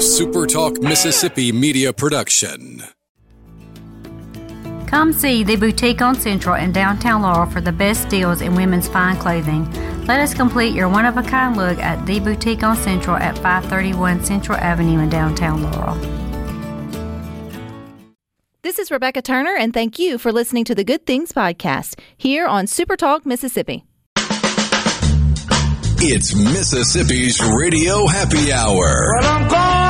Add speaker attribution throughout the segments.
Speaker 1: a SuperTalk Mississippi media production.
Speaker 2: Come see the boutique on Central in downtown Laurel for the best deals in women's fine clothing. Let us complete your one of a kind look at the boutique on Central at 531 Central Avenue in downtown Laurel.
Speaker 3: This is Rebecca Turner, and thank you for listening to the Good Things Podcast here on Super Talk Mississippi.
Speaker 1: It's Mississippi's Radio Happy Hour.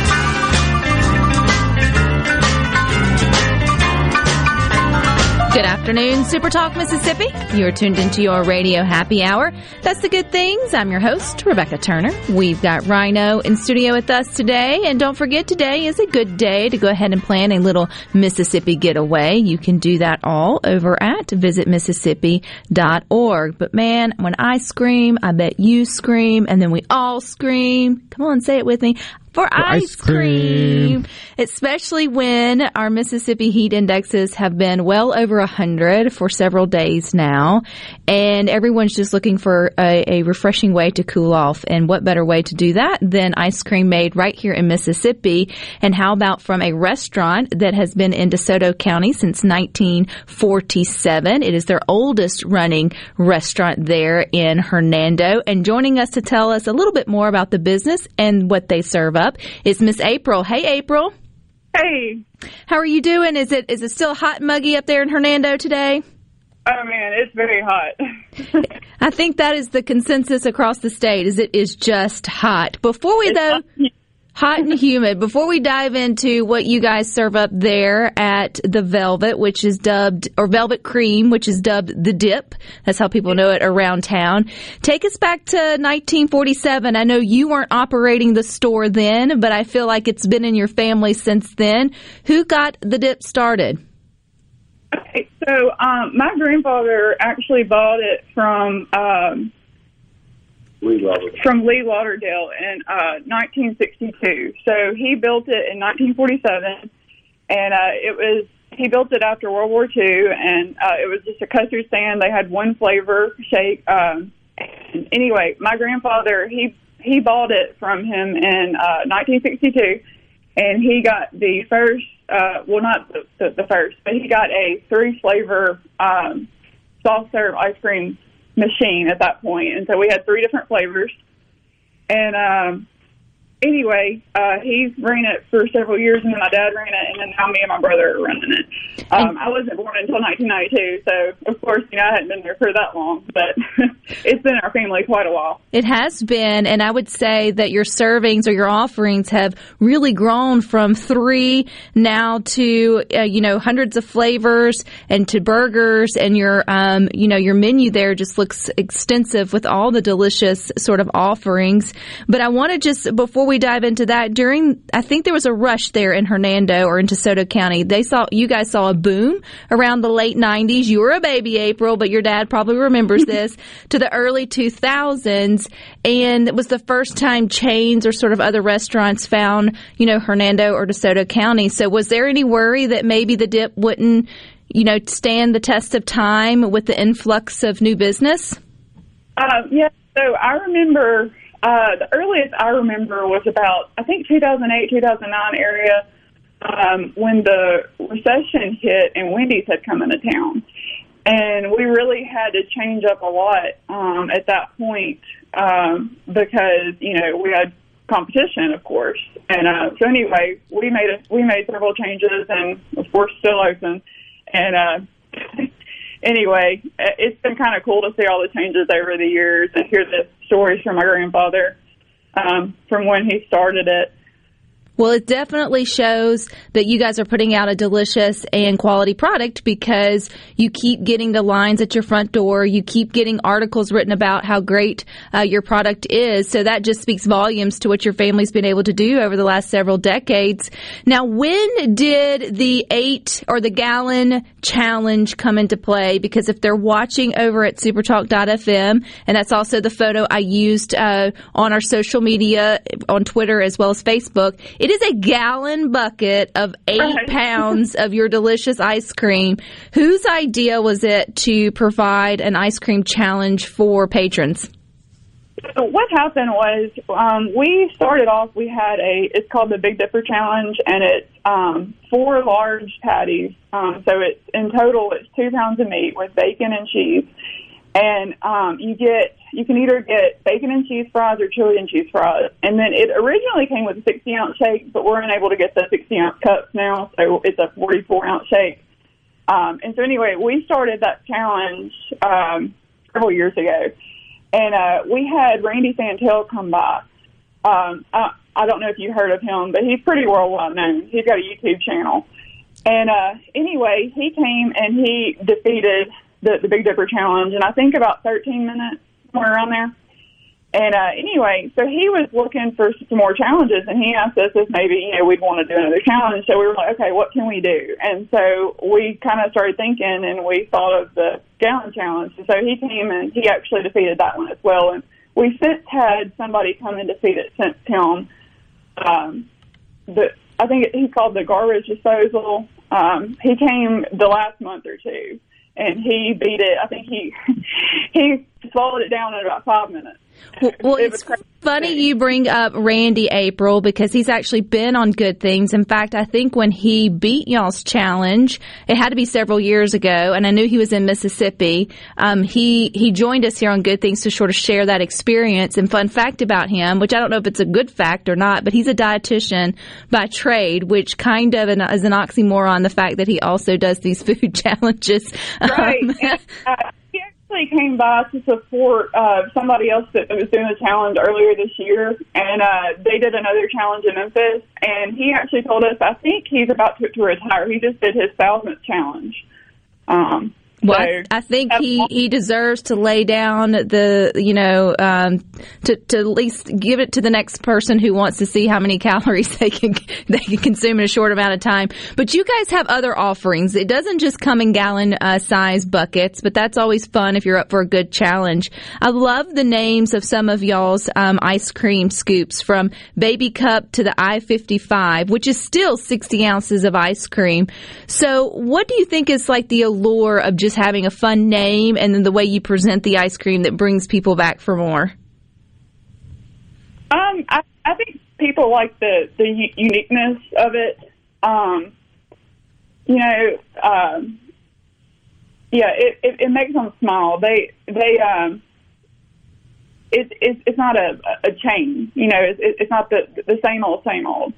Speaker 3: Good afternoon, Super Talk Mississippi. You're tuned into your radio happy hour. That's the good things. I'm your host, Rebecca Turner. We've got Rhino in studio with us today. And don't forget, today is a good day to go ahead and plan a little Mississippi getaway. You can do that all over at visitmississippi.org. But man, when I scream, I bet you scream, and then we all scream. Come on, say it with me for, ice,
Speaker 4: ice cream.
Speaker 3: cream. Especially when our Mississippi heat indexes have been well over 100 for several days now. And everyone's just looking for a, a, refreshing way to cool off. And what better way to do that than ice cream made right here in Mississippi? And how about from a restaurant that has been in DeSoto County since 1947? It is their oldest running restaurant there in Hernando. And joining us to tell us a little bit more about the business and what they serve up is Miss April. Hey, April.
Speaker 5: Hey.
Speaker 3: How are you doing? Is it is it still hot and muggy up there in Hernando today?
Speaker 5: Oh man, it's very hot.
Speaker 3: I think that is the consensus across the state. Is it is just hot. Before we though, hot and humid. Before we dive into what you guys serve up there at the Velvet, which is dubbed, or Velvet Cream, which is dubbed the dip. That's how people know it around town. Take us back to 1947. I know you weren't operating the store then, but I feel like it's been in your family since then. Who got the dip started?
Speaker 5: Okay, so um, my grandfather actually bought it from um,
Speaker 6: Lee Lauderdale.
Speaker 5: from Lee Lauderdale in uh, 1962. So he built it in 1947, and uh, it was he built it after World War II, and uh, it was just a custard stand. They had one flavor shake. Um, anyway, my grandfather he he bought it from him in uh, 1962, and he got the first. Uh, well, not the, the, the first, but he got a three flavor um, soft serve ice cream machine at that point, and so we had three different flavors. And um, anyway, uh, he ran it for several years, and then my dad ran it, and then now me and my brother are running it. Um, I wasn't born until 1992, so of course, you know, I hadn't been there for that long, but it's been our family quite a while.
Speaker 3: It has been, and I would say that your servings or your offerings have really grown from three now to uh, you know hundreds of flavors and to burgers, and your um, you know your menu there just looks extensive with all the delicious sort of offerings. But I want to just before we dive into that, during I think there was a rush there in Hernando or in DeSoto County. They saw you guys saw a boom around the late '90s. You were a baby, April, but your dad probably remembers this to the early 2000s, and it was the first time chains or sort of other restaurants found, you know, Hernando or DeSoto County. So, was there any worry that maybe the dip wouldn't, you know, stand the test of time with the influx of new business?
Speaker 5: Uh, yeah, so I remember uh, the earliest I remember was about I think 2008 2009 area um, when the recession hit and Wendy's had come into town, and we really had to change up a lot um, at that point um, because you know we had competition, of course, and uh, so anyway we made a, we made several changes and of course still open, and uh, anyway it's been kind of cool to see all the changes over the years and hear the stories from my grandfather um, from when he started it.
Speaker 3: Well, it definitely shows that you guys are putting out a delicious and quality product because you keep getting the lines at your front door. You keep getting articles written about how great uh, your product is. So that just speaks volumes to what your family's been able to do over the last several decades. Now, when did the eight or the gallon challenge come into play? Because if they're watching over at supertalk.fm, and that's also the photo I used uh, on our social media on Twitter as well as Facebook, it is a gallon bucket of eight
Speaker 5: Right.
Speaker 3: pounds of your delicious ice cream. Whose idea was it to provide an ice cream challenge for patrons?
Speaker 5: So what happened was um, we started off. We had a. It's called the Big Dipper Challenge, and it's um, four large patties. Um, so it's in total it's two pounds of meat with bacon and cheese, and um, you get you can either get bacon and cheese fries or chili and cheese fries. And then it originally came with a 60 ounce shake, but we're unable to get the 60 ounce cups now, so it's a 44 ounce shake. Um, and so anyway, we started that challenge um, several years ago, and uh, we had Randy Santel come by. Um, I, I don't know if you heard of him, but he's pretty worldwide known. He's got a YouTube channel. And uh, anyway, he came and he defeated the, the Big Dipper Challenge, and I think about 13 minutes, somewhere around there. And uh, anyway, so he was looking for some more challenges, and he asked us if maybe you know we'd want to do another challenge. So we were like, okay, what can we do? And so we kind of started thinking, and we thought of the gallon challenge. And so he came and he actually defeated that one as well. And we since had somebody come and defeat it since him. Um, the I think he's called the garbage disposal. Um, he came the last month or two, and he beat it. I think he he swallowed it down in about five minutes.
Speaker 3: Well, well it's funny you bring up Randy April because he's actually been on Good Things. In fact, I think when he beat y'all's challenge, it had to be several years ago, and I knew he was in Mississippi. Um, he he joined us here on Good Things to sort of share that experience. And fun fact about him, which I don't know if it's a good fact or not, but he's a dietitian by trade, which kind of an, is an oxymoron. The fact that he also does these food challenges.
Speaker 5: Right.
Speaker 3: Um,
Speaker 5: and, uh, actually came by to support uh, somebody else that was doing a challenge earlier this year, and uh, they did another challenge in Memphis. And he actually told us, I think he's about to, to retire. He just did his thousandth challenge. Um,
Speaker 3: Well,
Speaker 5: so-
Speaker 3: I, I think he, he deserves to lay down the, you know, um, to, to at least give it to the next person who wants to see how many calories they can, they can consume in a short amount of time. But you guys have other offerings. It doesn't just come in gallon uh, size buckets, but that's always fun if you're up for a good challenge. I love the names of some of y'all's um, ice cream scoops from Baby Cup to the I-55, which is still 60 ounces of ice cream. So what do you think is like the allure of just having a fun name and then the way you present the ice cream that brings people back for more?
Speaker 5: Um, I, I think people like the the u- uniqueness of it. Um, you know, um, yeah, it, it it makes them smile. They they um, it, it it's not a a chain. You know, it's it's not the the same old same old.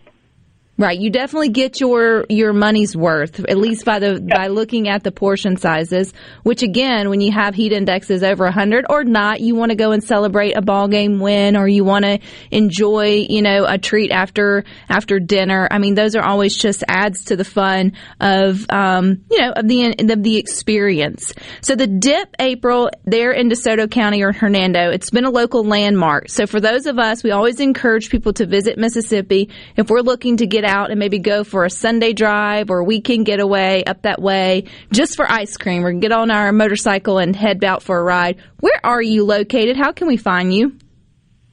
Speaker 3: Right, you definitely get your your money's worth at least by the by looking at the portion sizes. Which again, when you have heat indexes over 100 or not, you want to go and celebrate a ball game win, or you want to enjoy, you know, a treat after after dinner. I mean, those are always just adds to the fun of um, you know of the of the experience. So the Dip April there in DeSoto County or Hernando, it's been a local landmark. So for those of us, we always encourage people to visit Mississippi if we're looking to get out and maybe go for a Sunday drive or weekend getaway up that way just for ice cream or get on our motorcycle and head out for a ride. Where are you located? How can we find you?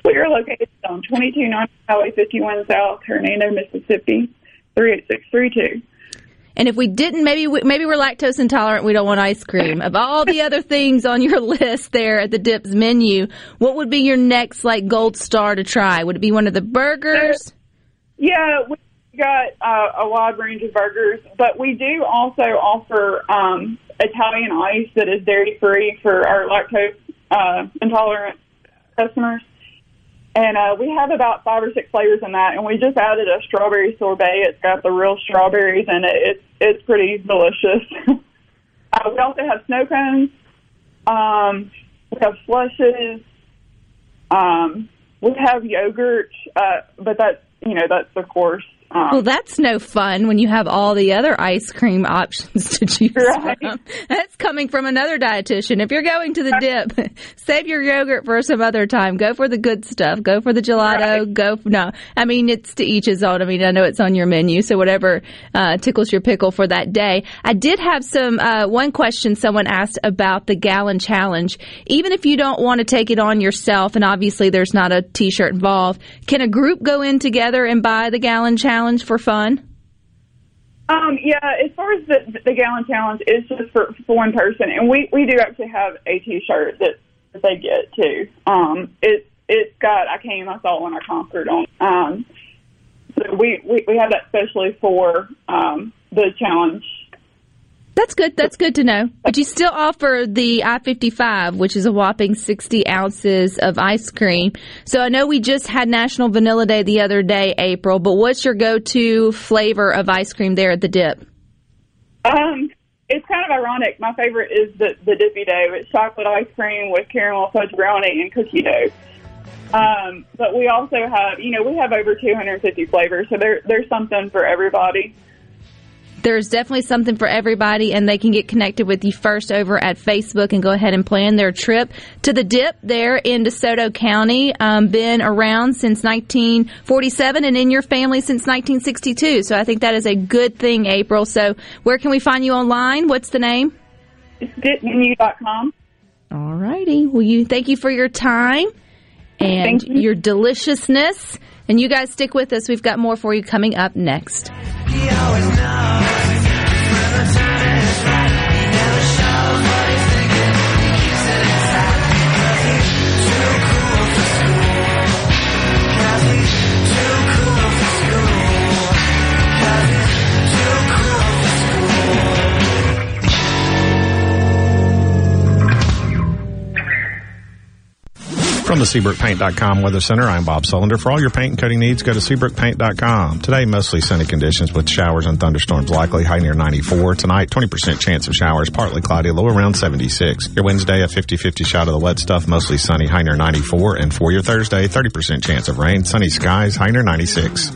Speaker 5: We are located on 2290 Highway 51 South, Hernando, Mississippi, 38632.
Speaker 3: And if we didn't, maybe we, maybe we're lactose intolerant. We don't want ice cream. Of all the other things on your list there at the Dips menu, what would be your next like gold star to try? Would it be one of the burgers?
Speaker 5: Yeah, we got uh, a wide range of burgers, but we do also offer um, Italian ice that is dairy free for our lactose uh, intolerant customers. And uh, we have about five or six flavors in that, and we just added a strawberry sorbet. It's got the real strawberries in it. It's it's pretty delicious. uh, we also have snow cones. Um, we have slushes. Um, we have yogurt, uh, but that's you know, that's of course. Um,
Speaker 3: Well, that's no fun when you have all the other ice cream options to choose
Speaker 5: Right.
Speaker 3: from. That's coming from another dietitian. If you're going to the dip, save your yogurt for some other time. Go for the good stuff. Go for the gelato.
Speaker 5: Right.
Speaker 3: Go. No, I mean it's to each his own. I mean I know it's on your menu, so whatever uh, tickles your pickle for that day. I did have some uh, one question someone asked about the gallon challenge. Even if you don't want to take it on yourself, and obviously there's not a T-shirt involved, can a group go in together and buy the gallon challenge for fun?
Speaker 5: Um, yeah, as far as the the gallon challenge, it's just for, for one person, and we we do actually have a T-shirt that, that they get too. Um, it it's got I came, I saw it when I conquered on. Um, so we, we we have that specially for um the challenge.
Speaker 3: That's good. That's good to know. But you still offer the I 55, which is a whopping 60 ounces of ice cream. So I know we just had National Vanilla Day the other day, April, but what's your go to flavor of ice cream there at the dip?
Speaker 5: Um, it's kind of ironic. My favorite is the the dippy dough. It's chocolate ice cream with caramel fudge brownie and cookie dough. Um, but we also have, you know, we have over 250 flavors, so there there's something for everybody.
Speaker 3: There's definitely something for everybody, and they can get connected with you first over at Facebook and go ahead and plan their trip to the dip there in DeSoto County. Um, been around since 1947 and in your family since 1962. So I think that is a good thing, April. So where can we find you online? What's the name?
Speaker 5: It's dipmenu.com.
Speaker 3: All righty. Well, you thank you for your time and
Speaker 5: you.
Speaker 3: your deliciousness. And you guys stick with us. We've got more for you coming up next.
Speaker 4: From the SeabrookPaint.com Weather Center, I'm Bob Sullender. For all your paint and coating needs, go to SeabrookPaint.com. Today, mostly sunny conditions with showers and thunderstorms likely, high near 94. Tonight, 20% chance of showers, partly cloudy, low around 76. Your Wednesday, a 50-50 shot of the wet stuff, mostly sunny, high near 94. And for your Thursday, 30% chance of rain, sunny skies, high near 96.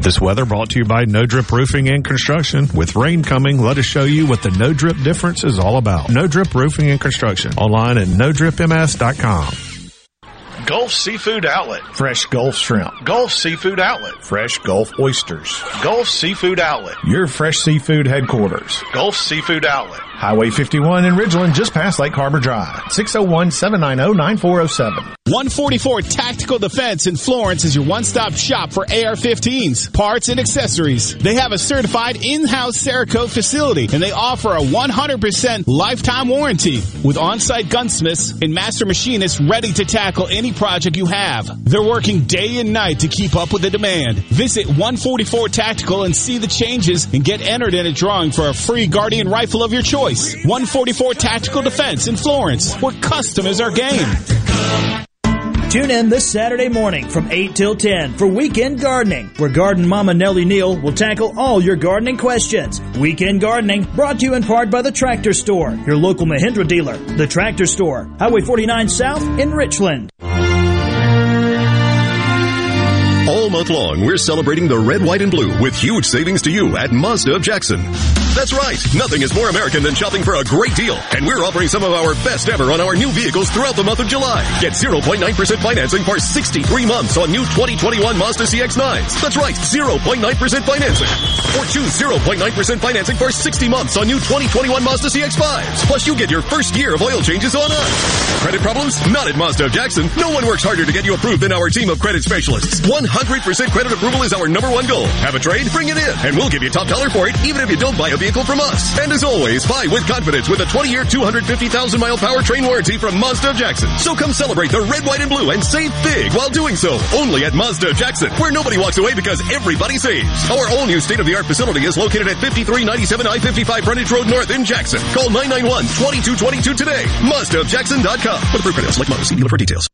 Speaker 4: This weather brought to you by No Drip Roofing and Construction. With rain coming, let us show you what the No Drip difference is all about. No Drip Roofing and Construction. Online at NoDripMS.com.
Speaker 7: Gulf Seafood Outlet.
Speaker 4: Fresh Gulf Shrimp.
Speaker 7: Gulf Seafood Outlet.
Speaker 4: Fresh Gulf Oysters.
Speaker 7: Gulf Seafood Outlet.
Speaker 4: Your fresh seafood headquarters.
Speaker 7: Gulf Seafood Outlet.
Speaker 4: Highway 51 in Ridgeland, just past Lake Harbor Drive. 601-790-9407.
Speaker 8: 144 Tactical Defense in Florence is your one-stop shop for AR-15s, parts, and accessories. They have a certified in-house Cerakote facility, and they offer a 100% lifetime warranty with on-site gunsmiths and master machinists ready to tackle any project you have. They're working day and night to keep up with the demand. Visit 144 Tactical and see the changes and get entered in a drawing for a free Guardian rifle of your choice. 144 Tactical Defense in Florence, where custom is our game.
Speaker 9: Tune in this Saturday morning from 8 till 10 for Weekend Gardening, where Garden Mama Nellie Neal will tackle all your gardening questions. Weekend Gardening brought to you in part by the Tractor Store, your local Mahindra dealer. The Tractor Store, Highway 49 South in Richland.
Speaker 10: Month long, we're celebrating the red, white, and blue with huge savings to you at Mazda of Jackson. That's right. Nothing is more American than shopping for a great deal. And we're offering some of our best ever on our new vehicles throughout the month of July. Get 0.9% financing for 63 months on new 2021 Mazda CX-9s. That's right. 0.9% financing. Or choose 0.9% financing for 60 months on new 2021 Mazda CX-5s. Plus, you get your first year of oil changes on us. Credit problems? Not at Mazda of Jackson. No one works harder to get you approved than our team of credit specialists. 100% credit approval is our number one goal. Have a trade? Bring it in. And we'll give you top dollar for it, even if you don't buy a vehicle from us. And as always, buy with confidence with a 20-year, 250,000 mile powertrain warranty from Mazda of Jackson. So come celebrate the red, white, and blue and save big while doing so. Only at Mazda of Jackson, where nobody walks away because everybody saves. Our all-new state-of-the-art facility is located at 5397 I-55 Frontage Road North in Jackson. Call 991-2222 today. MazdaofJackson.com. For the proof credit, select model, see dealer for details.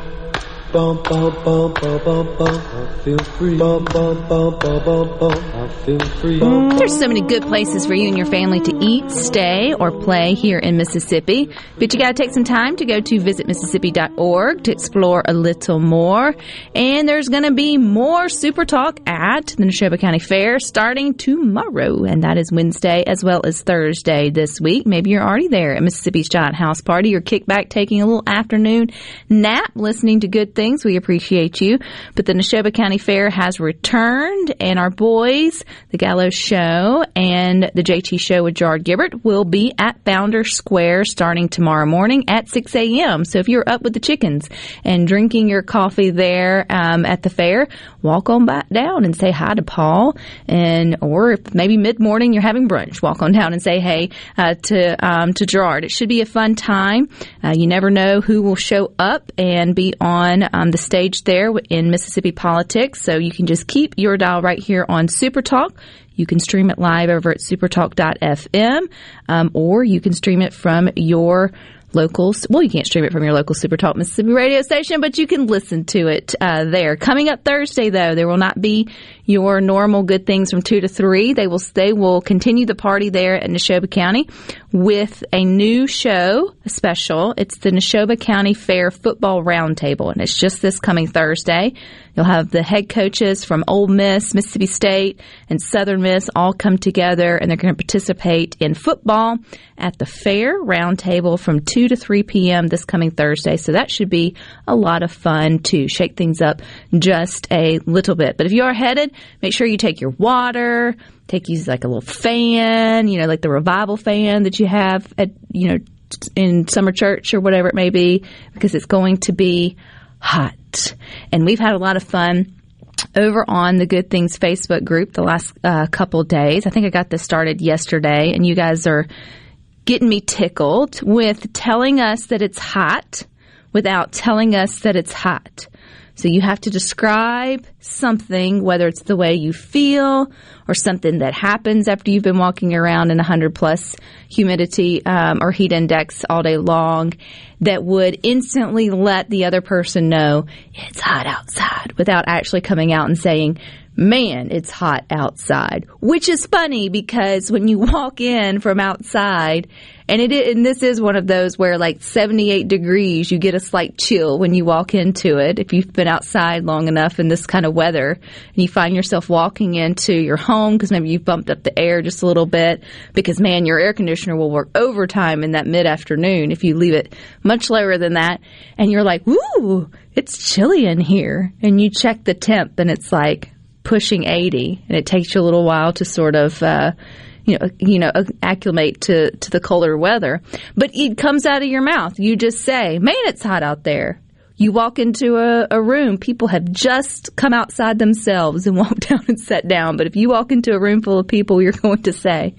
Speaker 11: Bum, bum, bum, bum, bum, bum. I feel free. Bum, bum, bum, bum, bum, bum. I feel free.
Speaker 3: There's so many good places for you and your family to eat, stay, or play here in Mississippi. But you got to take some time to go to visitmississippi.org to explore a little more. And there's going to be more Super Talk at the Neshoba County Fair starting tomorrow. And that is Wednesday as well as Thursday this week. Maybe you're already there at Mississippi's Giant House Party or kickback taking a little afternoon nap listening to good things. We appreciate you. But the Neshoba County Fair has returned, and our boys, the Gallo's Show and the JT Show with Gerard Gibert, will be at Founder Square starting tomorrow morning at 6 a.m. So if you're up with the chickens and drinking your coffee there um, at the fair, walk on back down and say hi to Paul. And or if maybe mid morning you're having brunch, walk on down and say hey uh, to um, to Gerard. It should be a fun time. Uh, you never know who will show up and be on um, the stage there in Mississippi politics. So you can just keep your dial right here on Super Talk. You can stream it live over at supertalk.fm, um, or you can stream it from your local. Well, you can't stream it from your local Super Talk Mississippi radio station, but you can listen to it uh, there. Coming up Thursday, though, there will not be your normal good things from two to three. They will they will continue the party there at Neshoba County with a new show, a special. It's the Neshoba County Fair Football Roundtable, and it's just this coming Thursday. You'll have the head coaches from Ole Miss, Mississippi State, and Southern Miss all come together, and they're going to participate in football at the fair roundtable from 2 to 3 p.m. this coming Thursday. So that should be a lot of fun to shake things up just a little bit. But if you are headed, make sure you take your water, take use like a little fan, you know, like the revival fan that you have at, you know, in summer church or whatever it may be, because it's going to be hot. And we've had a lot of fun over on the Good Things Facebook group the last uh, couple days. I think I got this started yesterday, and you guys are getting me tickled with telling us that it's hot without telling us that it's hot. So you have to describe something, whether it's the way you feel or something that happens after you've been walking around in 100 plus humidity um, or heat index all day long, that would instantly let the other person know it's hot outside without actually coming out and saying, man, it's hot outside. Which is funny because when you walk in from outside, and it and this is one of those where like 78 degrees, you get a slight chill when you walk into it. If you've been outside long enough in this kind of weather, and you find yourself walking into your home because maybe you've bumped up the air just a little bit, because man, your air conditioner will work overtime in that mid afternoon if you leave it much lower than that, and you're like, "Ooh, it's chilly in here," and you check the temp, and it's like pushing 80 and it takes you a little while to sort of uh, you know you know acclimate to to the colder weather but it comes out of your mouth you just say man it's hot out there you walk into a, a room people have just come outside themselves and walked down and sat down but if you walk into a room full of people you're going to say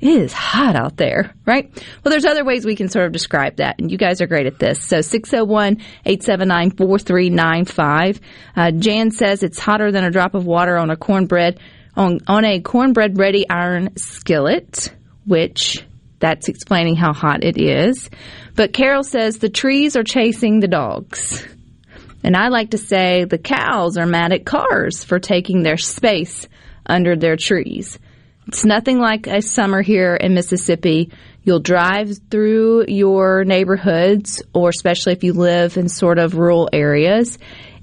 Speaker 3: it is hot out there, right? Well, there's other ways we can sort of describe that, and you guys are great at this. So 601-879-4395. Uh, Jan says it's hotter than a drop of water on a cornbread, on, on a cornbread ready iron skillet, which that's explaining how hot it is. But Carol says the trees are chasing the dogs. And I like to say the cows are mad at cars for taking their space under their trees. It's nothing like a summer here in Mississippi. You'll drive through your neighborhoods, or especially if you live in sort of rural areas,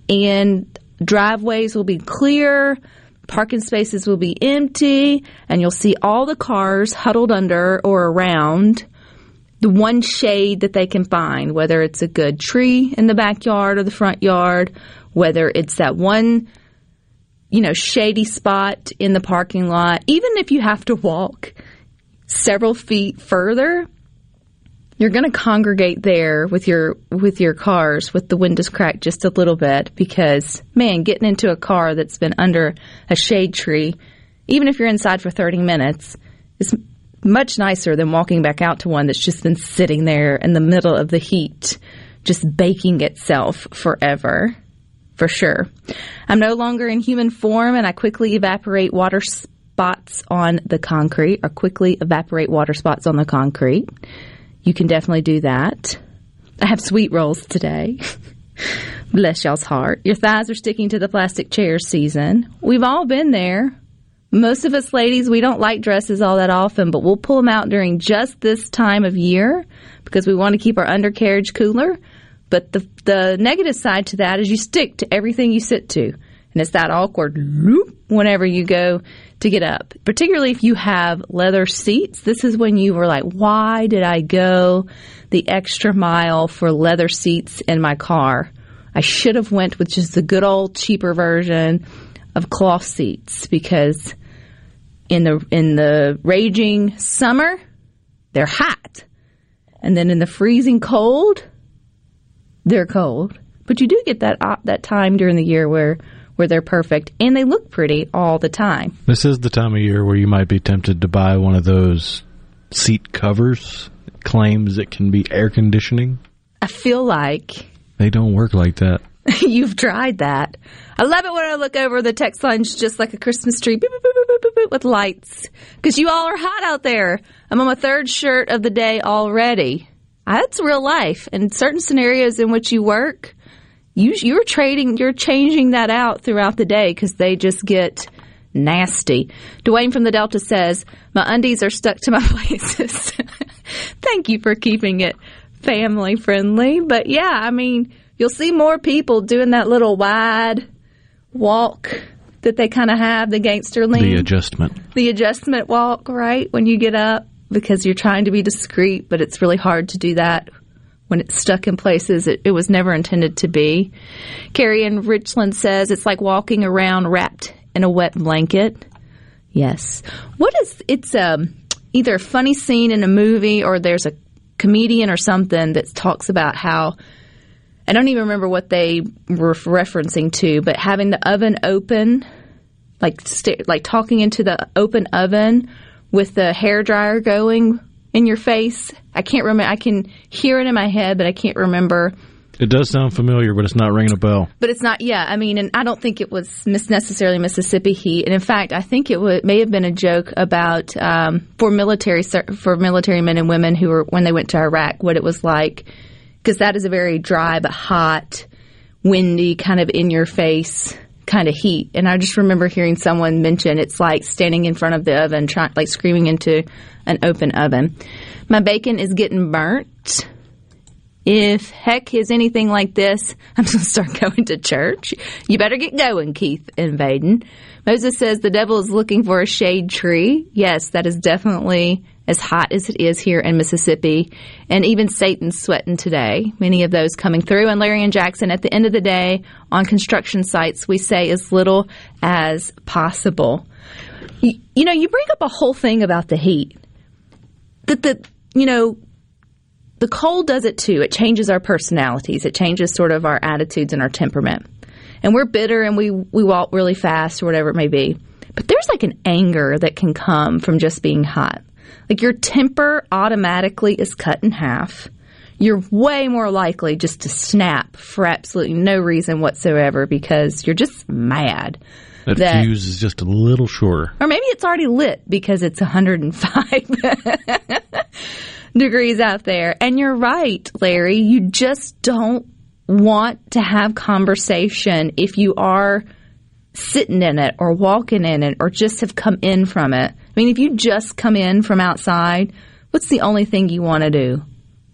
Speaker 3: and driveways will be clear. Parking spaces will be empty, and you'll see all the cars huddled under or around the one shade that they can find, whether it's a good tree in the backyard or the front yard, whether it's that one, you know, shady spot in the parking lot. Even if you have to walk several feet further, you're going to congregate there with your with your cars with the windows cracked just a little bit because man, getting into a car that's been under a shade tree, even if you're inside for 30 minutes, is much nicer than walking back out to one that's just been sitting there in the middle of the heat, just baking itself forever. For sure. I'm no longer in human form and I quickly evaporate water spots on the concrete or quickly evaporate water spots on the concrete. You can definitely do that. I have sweet rolls today. Bless y'all's heart. Your thighs are sticking to the plastic chair season. We've all been there. Most of us ladies, we don't like dresses all that often, but we'll pull them out during just this time of year because we want to keep our undercarriage cooler. But the the negative side to that is you stick to everything you sit to, and it's that awkward loop whenever you go to get up. Particularly if you have leather seats, this is when you were like, "Why did I go the extra mile for leather seats in my car? I should have went with just the good old cheaper version of cloth seats because in the in the raging summer, they're hot. And then in the freezing cold, they're cold. But you do get that uh, that time during the year where where they're perfect and they look pretty all the time.
Speaker 12: This is the time of year where you might be tempted to buy one of those seat covers. Claims it can be air conditioning.
Speaker 3: I feel like
Speaker 12: They don't work like that.
Speaker 3: you've tried that. I love it when I look over the text lines just like a Christmas tree boop, boop, boop, boop, boop, boop, with lights because you all are hot out there. I'm on my third shirt of the day already. That's real life. And certain scenarios in which you work, you, you're trading, you're changing that out throughout the day because they just get nasty. Dwayne from the Delta says, My undies are stuck to my places. Thank you for keeping it family friendly. But yeah, I mean, you'll see more people doing that little wide walk that they kind of have, the gangster lean
Speaker 12: The adjustment.
Speaker 3: the adjustment walk, right? When you get up because you're trying to be discreet, but it's really hard to do that when it's stuck in places it, it was never intended to be. Carrie in Richland says it's like walking around wrapped in a wet blanket. Yes. What is it's um either a funny scene in a movie or there's a comedian or something that talks about how I don't even remember what they were referencing to, but having the oven open, like st- like talking into the open oven with the hair dryer going in your face. I can't remember. I can hear it in my head, but I can't remember.
Speaker 12: It does sound familiar, but it's not ringing a bell.
Speaker 3: But it's not. Yeah, I mean, and I don't think it was mis- necessarily Mississippi heat. And in fact, I think it w- may have been a joke about um, for military for military men and women who were when they went to Iraq, what it was like because that is a very dry but hot, windy, kind of in your face kind of heat. And I just remember hearing someone mention it's like standing in front of the oven, trying like screaming into an open oven. My bacon is getting burnt. If heck is anything like this, I'm going to start going to church. You better get going, Keith and Vaiden. Moses says the devil is looking for a shade tree. Yes, that is definitely as hot as it is here in Mississippi. And even Satan's sweating today. Many of those coming through. And Larry and Jackson, at the end of the day, on construction sites, we say as little as possible. You, you know, you bring up a whole thing about the heat. That the, you know, the cold does it too. It changes our personalities. It changes sort of our attitudes and our temperament. And we're bitter and we, we walk really fast or whatever it may be. But there's like an anger that can come from just being hot. Like your temper automatically is cut in half. You're way more likely just to snap for absolutely no reason whatsoever because you're just mad.
Speaker 12: That,
Speaker 3: That-
Speaker 12: fuse is just a little shorter.
Speaker 3: Or maybe it's already lit because it's 105 degrees out there. And you're right, Larry. You just don't want to have conversation if you are sitting in it or walking in it or just have come in from it. I mean, if you just come in from outside, what's the only thing you want to do?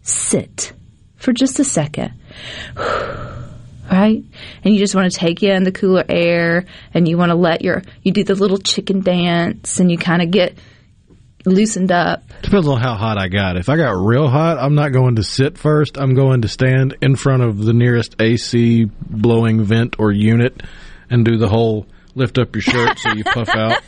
Speaker 3: Sit for just a second. right? And you just want to take in the cooler air and you want to let your, you do the little chicken dance and you kind of get loosened up.
Speaker 12: Depends on how hot I got. If I got real hot, I'm not going to sit first. I'm going to stand in front of the nearest AC blowing vent or unit and do the whole lift up your shirt so you puff out.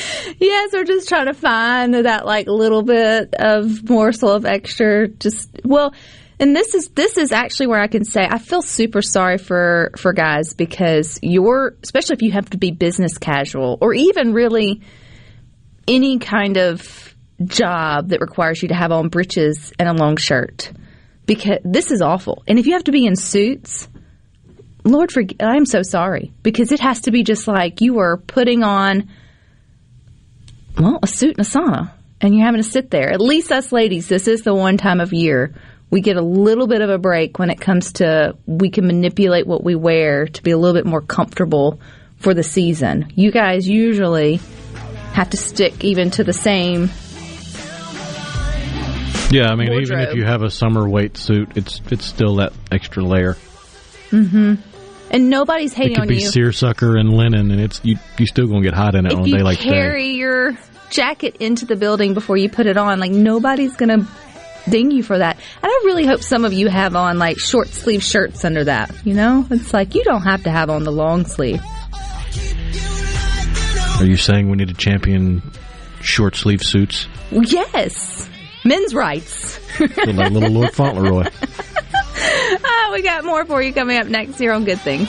Speaker 3: Yes, we're just trying to find that like little bit of morsel of extra. Just well, and this is this is actually where I can say I feel super sorry for for guys because you're especially if you have to be business casual or even really any kind of job that requires you to have on breeches and a long shirt because this is awful. And if you have to be in suits, Lord, forg I'm so sorry because it has to be just like you are putting on well, a suit and a sauna, and you're having to sit there. At least us ladies, this is the one time of year we get a little bit of a break when it comes to we can manipulate what we wear to be a little bit more comfortable for the season. You guys usually have to stick even to the same.
Speaker 12: Yeah, I mean, even if you have a summer weight suit, it's it's still that extra layer.
Speaker 3: hmm And nobody's hating on you.
Speaker 12: It could
Speaker 3: on
Speaker 12: be
Speaker 3: you.
Speaker 12: seersucker and linen, and it's you you still gonna get hot in it
Speaker 3: if
Speaker 12: on a day like today.
Speaker 3: carry your jacket into the building before you put it on, like nobody's gonna ding you for that. And I really hope some of you have on like short sleeve shirts under that. You know, it's like you don't have to have on the long sleeve.
Speaker 12: Are you saying we need to champion short sleeve suits?
Speaker 3: Yes, men's rights.
Speaker 12: Like little Lord Fauntleroy.
Speaker 3: ah, we got more for you coming up next here on Good Things.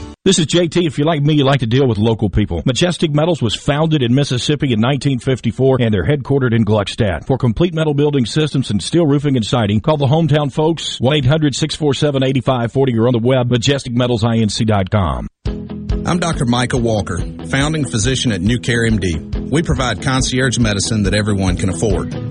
Speaker 13: This is JT. If you're like me, you like to deal with local people. Majestic Metals was founded in Mississippi in 1954 and they're headquartered in Gluckstadt. For complete metal building systems and steel roofing and siding, call the hometown folks 1-800-647-8540 or on the web majesticmetalsinc.com.
Speaker 14: I'm Dr. Micah Walker, founding physician at New Care MD. We provide concierge medicine that everyone can afford.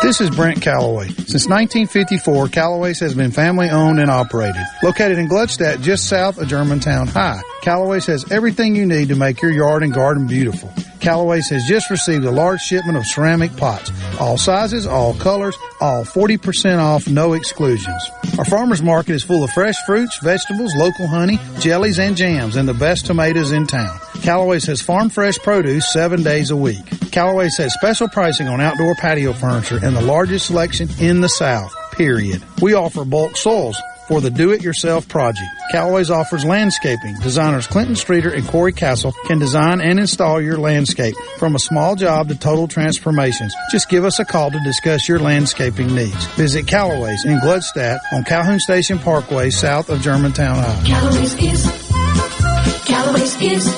Speaker 15: This is Brent Callaway. Since 1954, Callaway's has been family owned and operated. Located in Gluckstadt, just south of Germantown High, Callaway's has everything you need to make your yard and garden beautiful. Callaway's has just received a large shipment of ceramic pots. All sizes, all colors, all 40% off, no exclusions. Our farmer's market is full of fresh fruits, vegetables, local honey, jellies, and jams, and the best tomatoes in town. Callaway's has farm fresh produce seven days a week. Callaway's has special pricing on outdoor patio furniture and the largest selection in the South, period. We offer bulk soils for the do-it-yourself project. Callaway's offers landscaping. Designers Clinton Streeter and Corey Castle can design and install your landscape from a small job to total transformations. Just give us a call to discuss your landscaping needs. Visit Callaway's in Gluckstadt on Calhoun Station Parkway south of Germantown.
Speaker 16: Callaway's is Callaway's is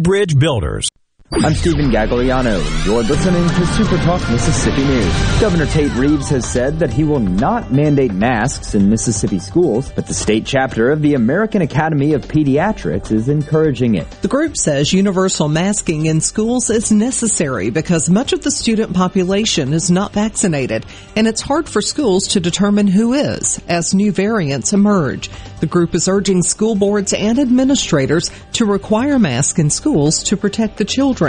Speaker 17: Bridge Builders.
Speaker 18: I'm Stephen Gagliano, and you're listening to Super Talk Mississippi News. Governor Tate Reeves has said that he will not mandate masks in Mississippi schools, but the state chapter of the American Academy of Pediatrics is encouraging it.
Speaker 19: The group says universal masking in schools is necessary because much of the student population is not vaccinated, and it's hard for schools to determine who is as new variants emerge. The group is urging school boards and administrators to require masks in schools to protect the children,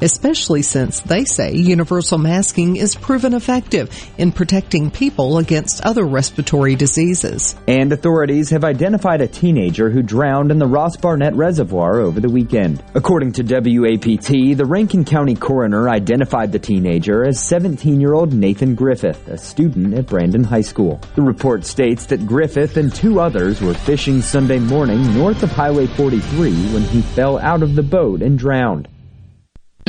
Speaker 19: especially since they say universal masking is proven effective in protecting people against other respiratory diseases.
Speaker 18: And authorities have identified a teenager who drowned in the Ross Barnett Reservoir over the weekend. According to WAPT, the Rankin County coroner identified the teenager as 17-year-old Nathan Griffith, a student at Brandon High School. The report states that Griffith and two others were fishing Sunday morning north of Highway 43 when he fell out of the boat and drowned.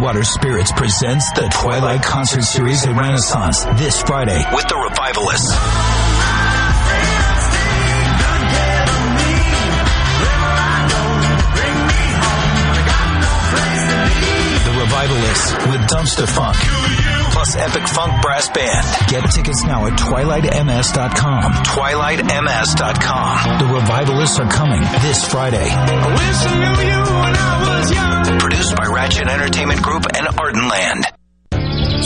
Speaker 20: Cutwater Spirits presents the Twilight Concert Series at Renaissance this Friday with the Revivalists. The Revivalists with Dumpstaphunk. Plus Epic Funk Brass Band. Get tickets now at twilightms.com. Twilightms.com. The Revivalists are coming this Friday. Produced by Ratchet Entertainment Group and Ardenland.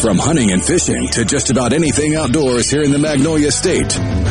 Speaker 1: From hunting and fishing to just about anything outdoors here in the Magnolia State,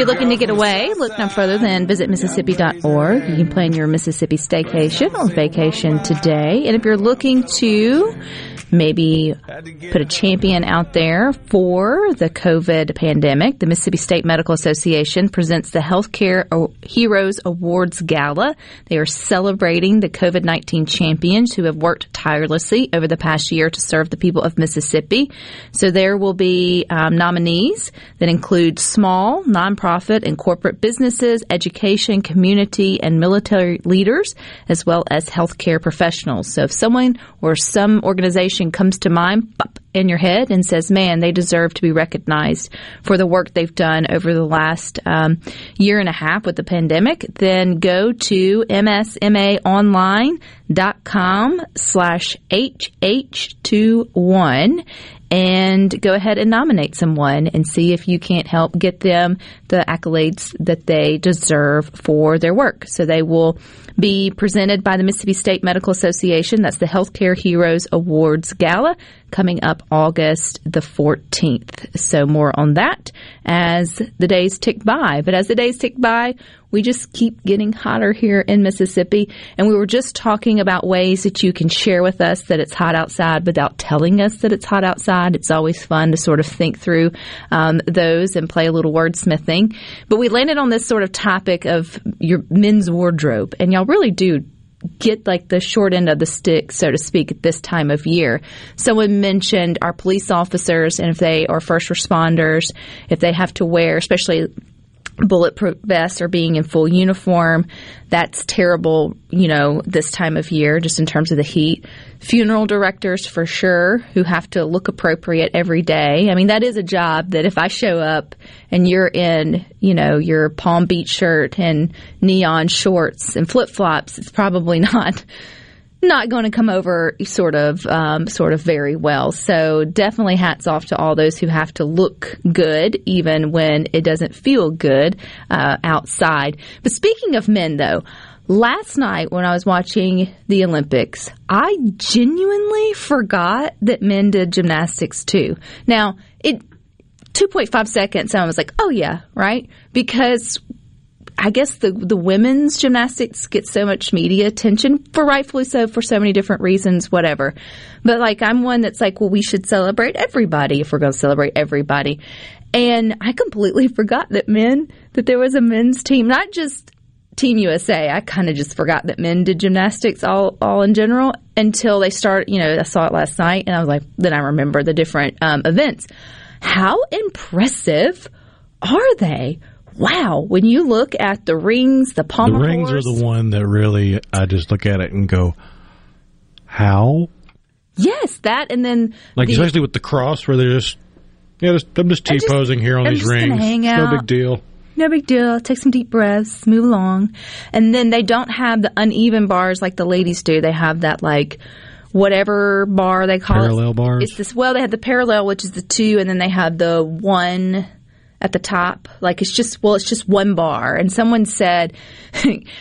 Speaker 3: You're looking to get away, look no further than visit Mississippi.org. You can plan your Mississippi staycation or vacation today. And if you're looking to maybe put a champion out there for the COVID pandemic, the Mississippi State Medical Association presents the Healthcare Heroes Awards Gala. They are celebrating the COVID 19 champions who have worked tirelessly over the past year to serve the people of Mississippi. So there will be um, nominees that include small, nonprofit, and corporate businesses, education, community, and military leaders, as well as healthcare professionals. So if someone or some organization comes to mind in your head and says, man, they deserve to be recognized for the work they've done over the last um, year and a half with the pandemic, then go to msmaonline.com slash HH21 and go ahead and nominate someone and see if you can't help get them the accolades that they deserve for their work. So they will be presented by the Mississippi State Medical Association. That's the Healthcare Heroes Awards Gala coming up August the 14th. So more on that as the days tick by. But as the days tick by, we just keep getting hotter here in Mississippi. And we were just talking about ways that you can share with us that it's hot outside without telling us that it's hot outside. It's always fun to sort of think through um, those and play a little wordsmithing. But we landed on this sort of topic of your men's wardrobe, and y'all really do get like the short end of the stick, so to speak, at this time of year. Someone mentioned our police officers and if they are first responders, if they have to wear, especially bulletproof vests or being in full uniform. That's terrible, you know, this time of year, just in terms of the heat. Funeral directors, for sure, who have to look appropriate every day. I mean, that is a job that if I show up and you're in, you know, your Palm Beach shirt and neon shorts and flip flops, it's probably not not going to come over sort of um, sort of very well. So definitely hats off to all those who have to look good even when it doesn't feel good uh, outside. But speaking of men, though. Last night when I was watching the Olympics, I genuinely forgot that men did gymnastics too. Now, it 2.5 seconds and I was like, "Oh yeah, right?" Because I guess the the women's gymnastics get so much media attention for rightfully so for so many different reasons, whatever. But like I'm one that's like, well, we should celebrate everybody if we're going to celebrate everybody. And I completely forgot that men that there was a men's team, not just Team USA. I kind of just forgot that men did gymnastics all all in general until they start. You know, I saw it last night, and I was like, then I remember the different um, events. How impressive are they? Wow, when you look at the rings, the palm
Speaker 12: the rings are the one that really I just look at it and go, how?
Speaker 3: Yes, that and then
Speaker 12: like
Speaker 3: the,
Speaker 12: especially with the cross where they're just yeah, just, I'm just t posing here on
Speaker 3: I'm
Speaker 12: these rings.
Speaker 3: Hang out.
Speaker 12: no big deal.
Speaker 3: No big deal. Take some deep breaths, move along, and then they don't have the uneven bars like the ladies do. They have that like whatever bar they call
Speaker 12: parallel
Speaker 3: it.
Speaker 12: bars.
Speaker 3: It's this. Well, they have the parallel, which is the two, and then they have the one at the top. Like it's just, well, it's just one bar. And someone said,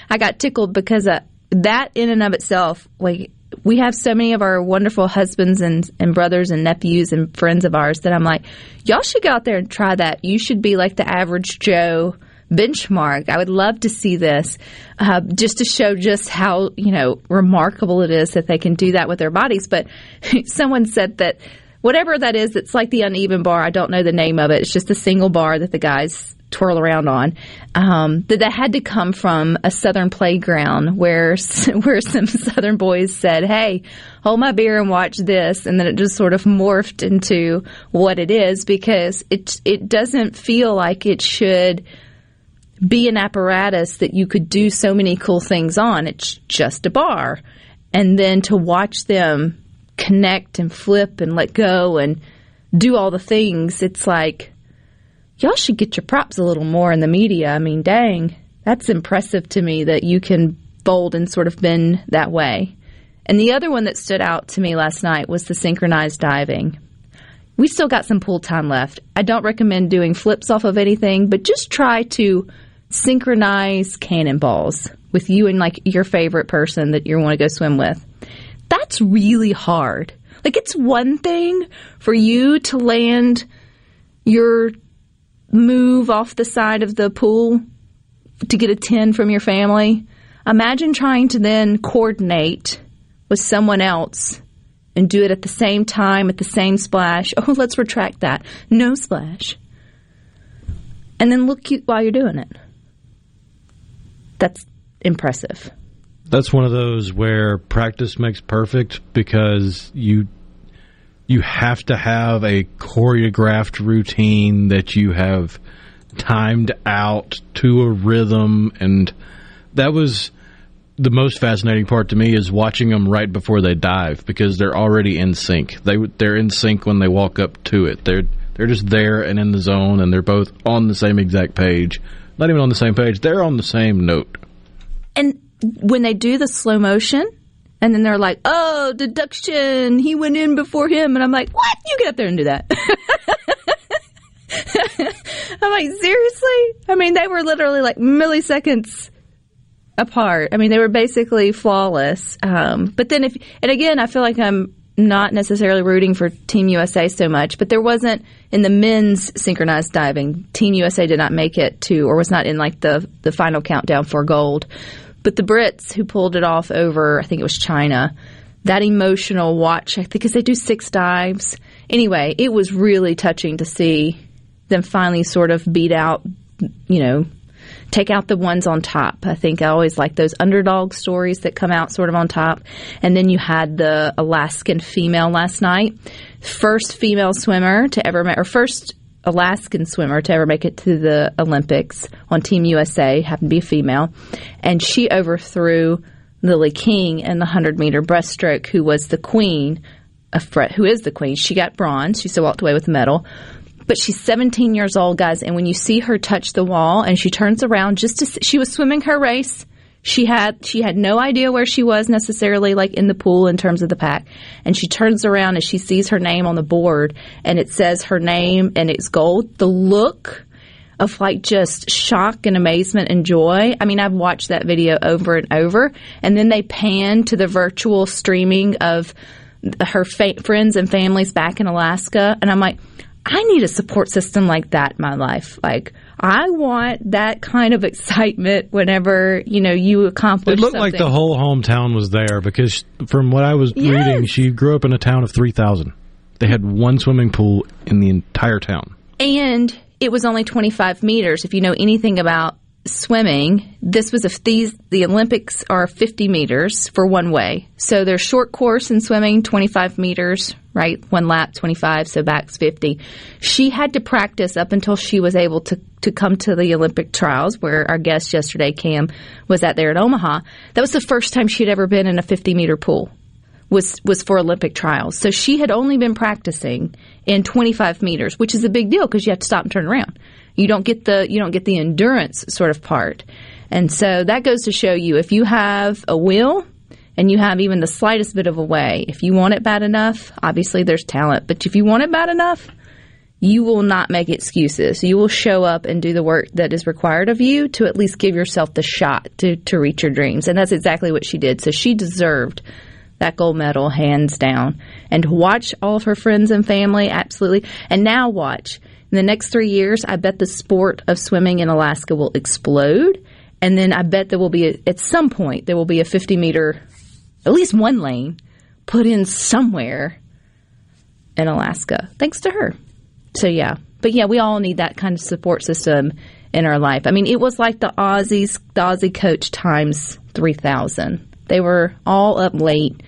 Speaker 3: I got tickled because that in and of itself, like, we have so many of our wonderful husbands and, and brothers and nephews and friends of ours that I'm like, y'all should go out there and try that. You should be like the average Joe benchmark. I would love to see this uh, just to show just how, you know, remarkable it is that they can do that with their bodies. But someone said that whatever that is, it's like the uneven bar. I don't know the name of it. It's just a single bar that the guys twirl around on. Um, that that had to come from a southern playground where where some southern boys said, "Hey, hold my beer and watch this," and then it just sort of morphed into what it is because it it doesn't feel like it should be an apparatus that you could do so many cool things on. It's just a bar. And then to watch them connect and flip and let go and do all the things, it's like, y'all should get your props a little more in the media. I mean, dang, that's impressive to me that you can fold and sort of bend that way. And the other one that stood out to me last night was the synchronized diving. We still got some pool time left. I don't recommend doing flips off of anything, but just try to synchronize cannonballs with you and like your favorite person that you want to go swim with. That's really hard. Like it's one thing for you to land your move off the side of the pool to get a 10 from your family. Imagine trying to then coordinate with someone else and do it at the same time, at the same splash. Oh, let's retract that. No splash. And then look cute while you're doing it. That's impressive.
Speaker 12: That's one of those where practice makes perfect because you you have to have a choreographed routine that you have timed out to a rhythm and that was the most fascinating part to me is watching them right before they dive because they're already in sync. They they're in sync when they walk up to it. They're they're just there and in the zone and they're both on the same exact page. Not even on the same page. They're on the same note.
Speaker 3: And when they do the slow motion, and then they're like, "Oh, deduction! He went in before him," and I'm like, "What? You get up there and do that?" I'm like, seriously? I mean, they were literally like milliseconds apart. I mean, they were basically flawless. Um, but then if, and again, I feel like I'm not necessarily rooting for Team USA so much, but there wasn't in the men's synchronized diving. Team USA did not make it to, or was not in like the the final countdown for gold. But the Brits who pulled it off over, I think it was China, that emotional watch, because they do six dives. Anyway, it was really touching to see them finally sort of beat out, you know, take out the ones on top. I think I always like those underdog stories that come out sort of on top. And then you had the Alaskan female last night, first female swimmer to ever or first Alaskan swimmer to ever make it to the Olympics on Team USA, happened to be a female, and she overthrew Lilly King in the 100 meter breaststroke, who was the queen of who is the queen. She got bronze. She still walked away with the medal. But she's 17 years old, guys, and when you see her touch the wall and she turns around just to she was swimming her race. She had she had no idea where she was necessarily like in the pool in terms of the pack. And she turns around and she sees her name on the board and it says her name and it's gold. The look of like just shock and amazement and joy. I mean, I've watched that video over and over. And then they pan to the virtual streaming of her fa- friends and families back in Alaska. And I'm like, I need a support system like that in my life. Like, I want that kind of excitement whenever, you know, you accomplish
Speaker 12: It looked
Speaker 3: something.
Speaker 12: like the whole hometown was there because from what I was
Speaker 3: Yes.
Speaker 12: reading, she grew up in a town of 3,000. They had one swimming pool in the entire town.
Speaker 3: And it was only 25 meters. If you know anything about swimming, this was if these the Olympics are 50 meters for one way. So their short course in swimming 25 meters, right? One lap 25, so back's 50. She had to practice up until she was able to to come to the Olympic trials where our guest yesterday Cam was at there at Omaha. That was the first time she'd ever been in a 50 meter pool was was for Olympic trials. So she had only been practicing in 25 meters, which is a big deal because you have to stop and turn around. You don't get the you don't get the endurance sort of part. And so that goes to show you if you have a will and you have even the slightest bit of a way, if you want it bad enough, obviously there's talent, but if you want it bad enough, you will not make excuses. You will show up and do the work that is required of you to at least give yourself the shot to, to reach your dreams. And that's exactly what she did. So she deserved that gold medal hands down. And watch all of her friends and family, absolutely. And now watch. In the next three years, I bet the sport of swimming in Alaska will explode. And then I bet there will be, a, at some point, there will be a 50 meter, at least one lane put in somewhere in Alaska, thanks to her. So yeah, but yeah, we all need that kind of support system in our life. I mean, it was like the Aussies, the Aussie coach times three thousand. They were all up late,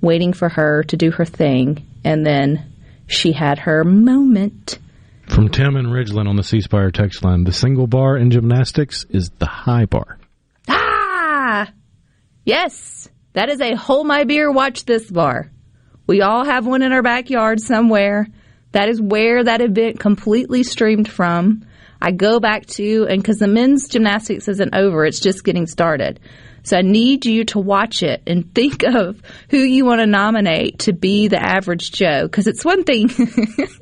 Speaker 3: waiting for her to do her thing, and then she had her moment.
Speaker 12: From Tim and Ridgeland on the C Spire text line, the single bar in gymnastics is the high bar.
Speaker 3: Ah, yes, that is a hold my beer, watch this bar. We all have one in our backyard somewhere. That is where that event completely streamed from. I go back to, and because the men's gymnastics isn't over, it's just getting started. So I need you to watch it and think of who you want to nominate to be the average Joe. Because it's one thing.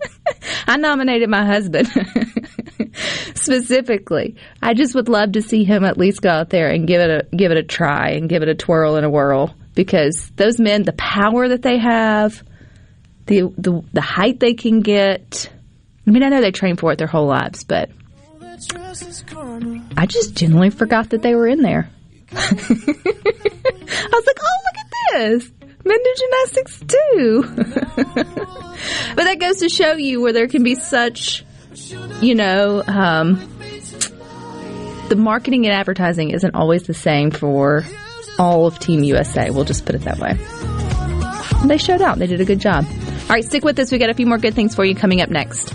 Speaker 3: I nominated my husband specifically. I just would love to see him at least go out there and give it a give it a try and give it a twirl and a whirl. Because those men, the power that they have, the the, the height they can get. I mean, I know they train for it their whole lives, but I just genuinely forgot that they were in there. I was like, oh, look at this. Men do gymnastics too. but that goes to show you where there can be such, you know, um, the marketing and advertising isn't always the same for all of Team USA. We'll just put it that way. They showed out. They did a good job. All right, stick with us. We got a few more good things for you coming up next.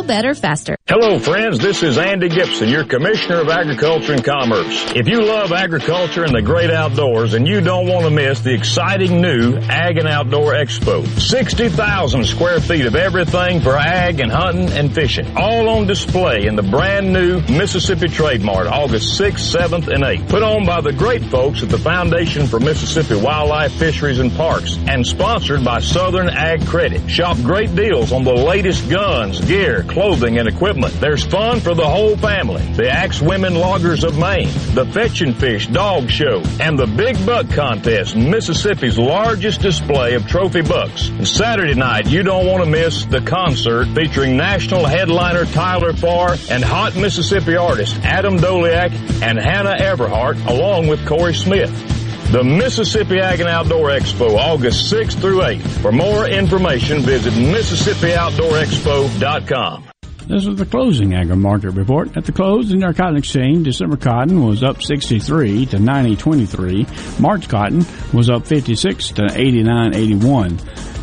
Speaker 21: better faster.
Speaker 22: Hello, friends. This is Andy Gipson, your Commissioner of Agriculture and Commerce. If you love agriculture and the great outdoors, and you don't want to miss the exciting new Ag and Outdoor Expo, 60,000 square feet of everything for ag and hunting and fishing, all on display in the brand new Mississippi Trade Mart, August 6th, 7th, and 8th. Put on by the great folks at the Foundation for Mississippi Wildlife, Fisheries, and Parks, and sponsored by Southern Ag Credit. Shop great deals on the latest guns, gear, clothing, and equipment. There's fun for the whole family. The Axe Women Loggers of Maine, the Fetch and Fish Dog Show, and the Big Buck Contest, Mississippi's largest display of trophy bucks. And Saturday night, you don't want to miss the concert featuring national headliner Tyler Farr and hot Mississippi artists Adam Doleac and Hannah Everhart, along with Corey Smith. The Mississippi Ag and Outdoor Expo, August 6th through 8th. For more information, visit MississippiOutdoorExpo.com.
Speaker 23: This is the closing agri market report. At the close, New York Cotton Exchange, December cotton was up 63 to 90.23. March cotton was up 56 to 89.81.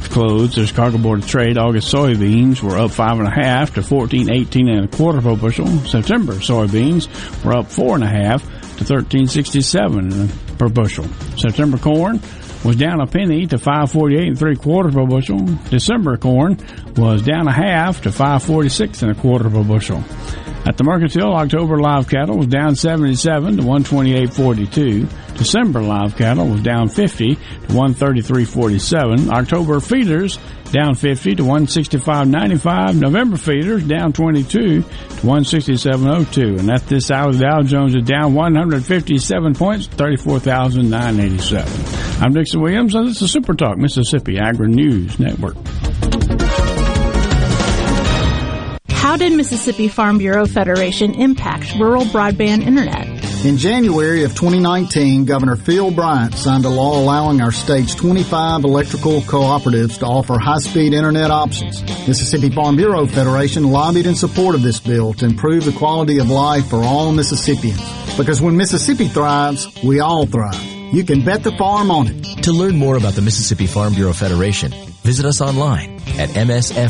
Speaker 23: Closed, the Chicago Board of Trade August soybeans were up five and a half to 14.18 and a quarter per bushel. September soybeans were up four and a half to 13.67 per bushel. September corn was down a penny to 548 and three quarters per bushel. December corn was down a half to 546 and a quarter per bushel. At the Mercantile, October live cattle was down 77 to 128.42. December live cattle was down 50 to 133.47. October feeders down 50 to 165.95. November feeders down 22 to 167.02. And at this hour, the Dow Jones is down 157 points, 34,987. I'm Dixon Williams, and this is Super Talk Mississippi Agri News Network.
Speaker 24: How did Mississippi Farm Bureau Federation impact rural broadband internet?
Speaker 25: In January of 2019, Governor Phil Bryant signed a law allowing our state's 25 electrical cooperatives to offer high-speed internet options. Mississippi Farm Bureau Federation lobbied in support of this bill to improve the quality of life for all Mississippians. Because when Mississippi thrives, we all thrive. You can bet the farm on it.
Speaker 26: To learn more about the Mississippi Farm Bureau Federation, visit us online at msfb.org.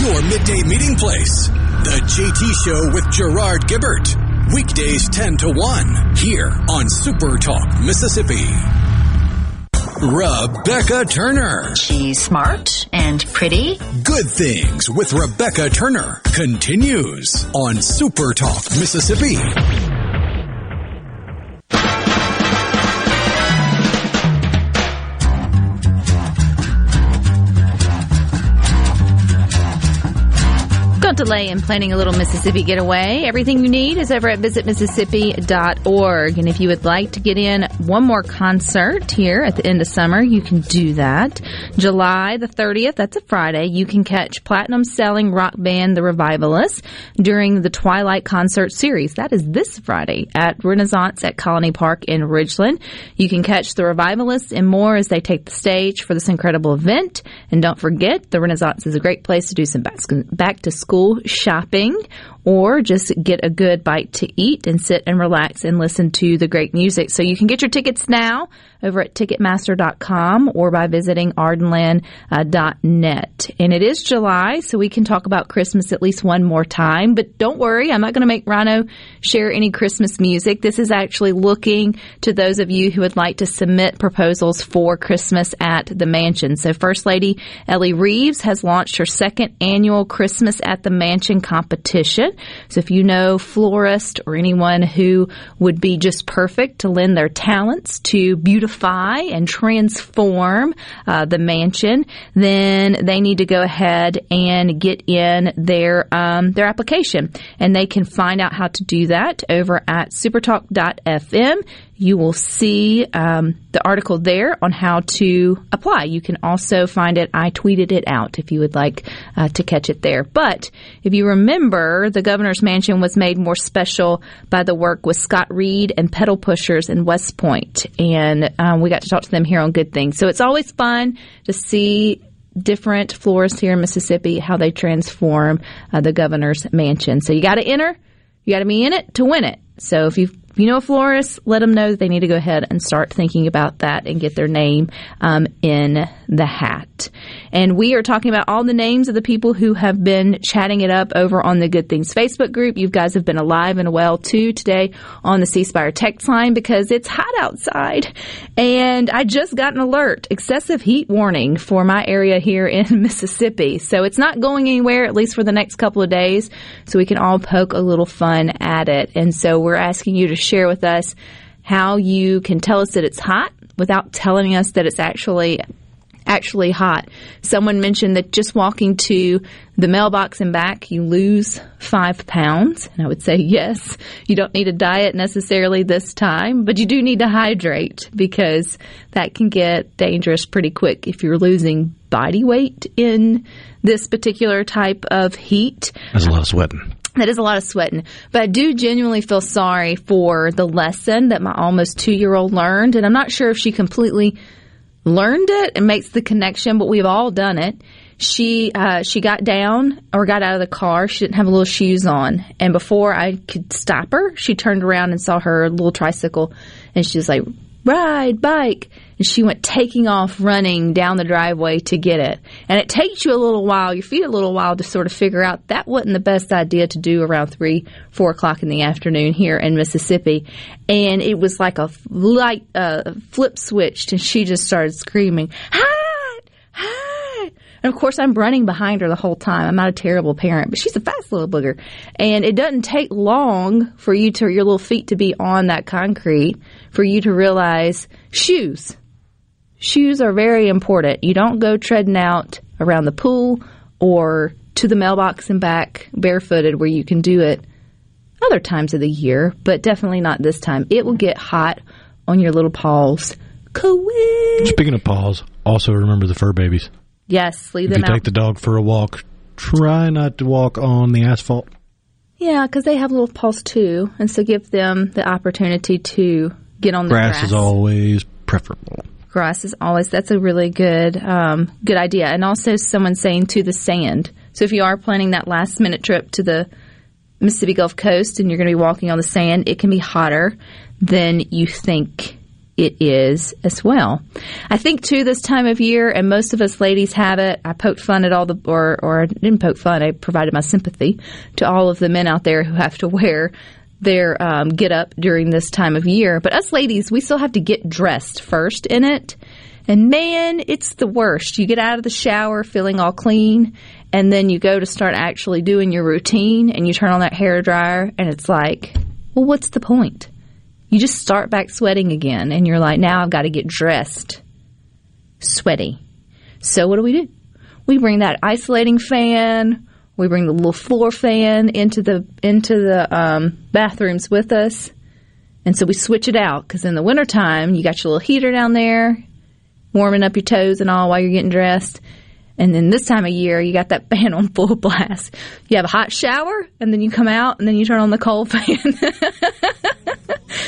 Speaker 1: Your midday meeting place. The JT Show with Gerard Gibert. Weekdays 10 to 1 here on Super Talk, Mississippi. Rebecca Turner.
Speaker 27: She's smart and pretty.
Speaker 1: Good Things with Rebecca Turner continues on Super Talk, Mississippi.
Speaker 3: Delay in planning a little Mississippi getaway. Everything you need is over at visitmississippi.org. And if you would like to get in one more concert here at the end of summer, you can do that. July the 30th, that's a Friday, you can catch platinum selling rock band The Revivalists during the Twilight Concert Series. That is this Friday at Renaissance at Colony Park in Ridgeland. You can catch The Revivalists and more as they take the stage for this incredible event. And don't forget, the Renaissance is a great place to do some back to school shopping or just get a good bite to eat and sit and relax and listen to the great music. So you can get your tickets now over at Ticketmaster.com or by visiting Ardenland.net. And it is July, so we can talk about Christmas at least one more time. But don't worry, I'm not going to make Rhino share any Christmas music. This is actually looking to those of you who would like to submit proposals for Christmas at the mansion. So First Lady Elee Reeves has launched her second annual Christmas at the Mansion competition. So if you know florist or anyone who would be just perfect to lend their talents to beautify and transform uh, the mansion, then they need to go ahead and get in their um, their application, and they can find out how to do that over at supertalk.fm you will see um, the article there on how to apply. You can also find it. I tweeted it out if you would like uh, to catch it there. But if you remember, the governor's mansion was made more special by the work with Scott Reed and Pedal Pushers in West Point, and um, we got to talk to them here on Good Things. So it's always fun to see different florists here in Mississippi how they transform uh, the governor's mansion. So you got to enter. You got to be in it to win it. So if you if you know a florist, let them know that they need to go ahead and start thinking about that and get their name um, in the hat. And we are talking about all the names of the people who have been chatting it up over on the Good Things Facebook group. You guys have been alive and well too today on the C Spire text line because it's hot outside. And I just got an alert, excessive heat warning for my area here in Mississippi. So it's not going anywhere, at least for the next couple of days. So we can all poke a little fun at it. And so we're asking you to share with us how you can tell us that it's hot without telling us that it's actually actually hot. Someone mentioned that just walking to the mailbox and back, you lose five pounds. And I would say, yes, you don't need a diet necessarily this time, but you do need to hydrate because that can get dangerous pretty quick if you're losing body weight in this particular type of heat.
Speaker 12: There's a lot of sweating.
Speaker 3: That is a lot of sweating. But I do genuinely feel sorry for the lesson that my almost two year old learned. And I'm not sure if she completely learned it and makes the connection, but we've all done it. She uh, she got down or got out of the car. She didn't have little shoes on, and before I could stop her, she turned around and saw her little tricycle, and she was like, "Ride bike." and she went taking off running down the driveway to get it. And it takes you a little while, your feet a little while to sort of figure out that wasn't the best idea to do around three, four o'clock in the afternoon here in Mississippi. And it was like a light uh, flip switched, and she just started screaming, "Hide! Hide!" And of course, I'm running behind her the whole time. I'm not a terrible parent, but she's a fast little booger. And it doesn't take long for you to, your little feet to be on that concrete for you to realize shoes shoes are very important. You don't go treading out around the pool or to the mailbox and back barefooted where you can do it other times of the year, but definitely not this time. It will get hot on your little paws. Quick.
Speaker 12: Speaking of paws, also remember the fur babies.
Speaker 3: Yes, leave
Speaker 12: if
Speaker 3: them
Speaker 12: you take the dog for a walk, try not to walk on the asphalt.
Speaker 3: Yeah, because they have little paws too, and so give them the opportunity to get on the
Speaker 12: grass.
Speaker 3: Grass
Speaker 12: is always preferable
Speaker 3: grass is always that's a really good um, good idea. And also someone saying to the sand. So if you are planning that last minute trip to the Mississippi Gulf Coast and you're going to be walking on the sand, it can be hotter than you think it is as well. I think too this time of year, and most of us ladies have it. I poked fun at all the, or or I didn't poke fun. I provided my sympathy to all of the men out there who have to wear their um, get up during this time of year. But us ladies, we still have to get dressed first in it. And man, it's the worst. You get out of the shower feeling all clean, and then you go to start actually doing your routine, and you turn on that hair dryer, and it's like, well, what's the point? You just start back sweating again, and you're like, now I've got to get dressed. Sweaty. So what do we do? We bring that isolating fan We bring the little floor fan into the into the um, bathrooms with us, and so we switch it out because in the wintertime you got your little heater down there, warming up your toes and all while you're getting dressed. And then this time of year, you got that fan on full blast. You have a hot shower, and then you come out, and then you turn on the cold fan.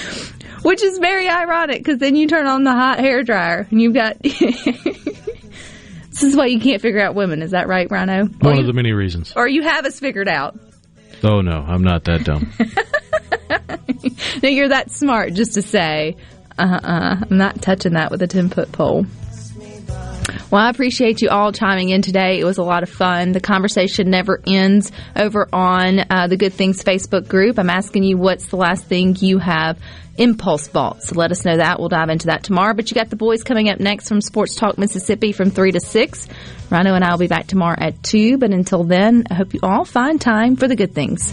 Speaker 3: Which is very ironic because then you turn on the hot hair dryer, and you've got. this is why you can't figure out women. Is that right, Rhino?
Speaker 12: One of the many reasons.
Speaker 3: Or you have us figured out.
Speaker 12: Oh no, I'm not that dumb.
Speaker 3: no, you're that smart just to say, uh uh-uh, I'm not touching that with a 10 foot pole. Well, I appreciate you all chiming in today. It was a lot of fun. The conversation never ends over on uh, the Good Things Facebook group. I'm asking you what's the last thing you have impulse bought. So let us know that. We'll dive into that tomorrow. But you got the boys coming up next from Sports Talk Mississippi from 3 to 6. Rhino and I will be back tomorrow at 2. But until then, I hope you all find time for the good things.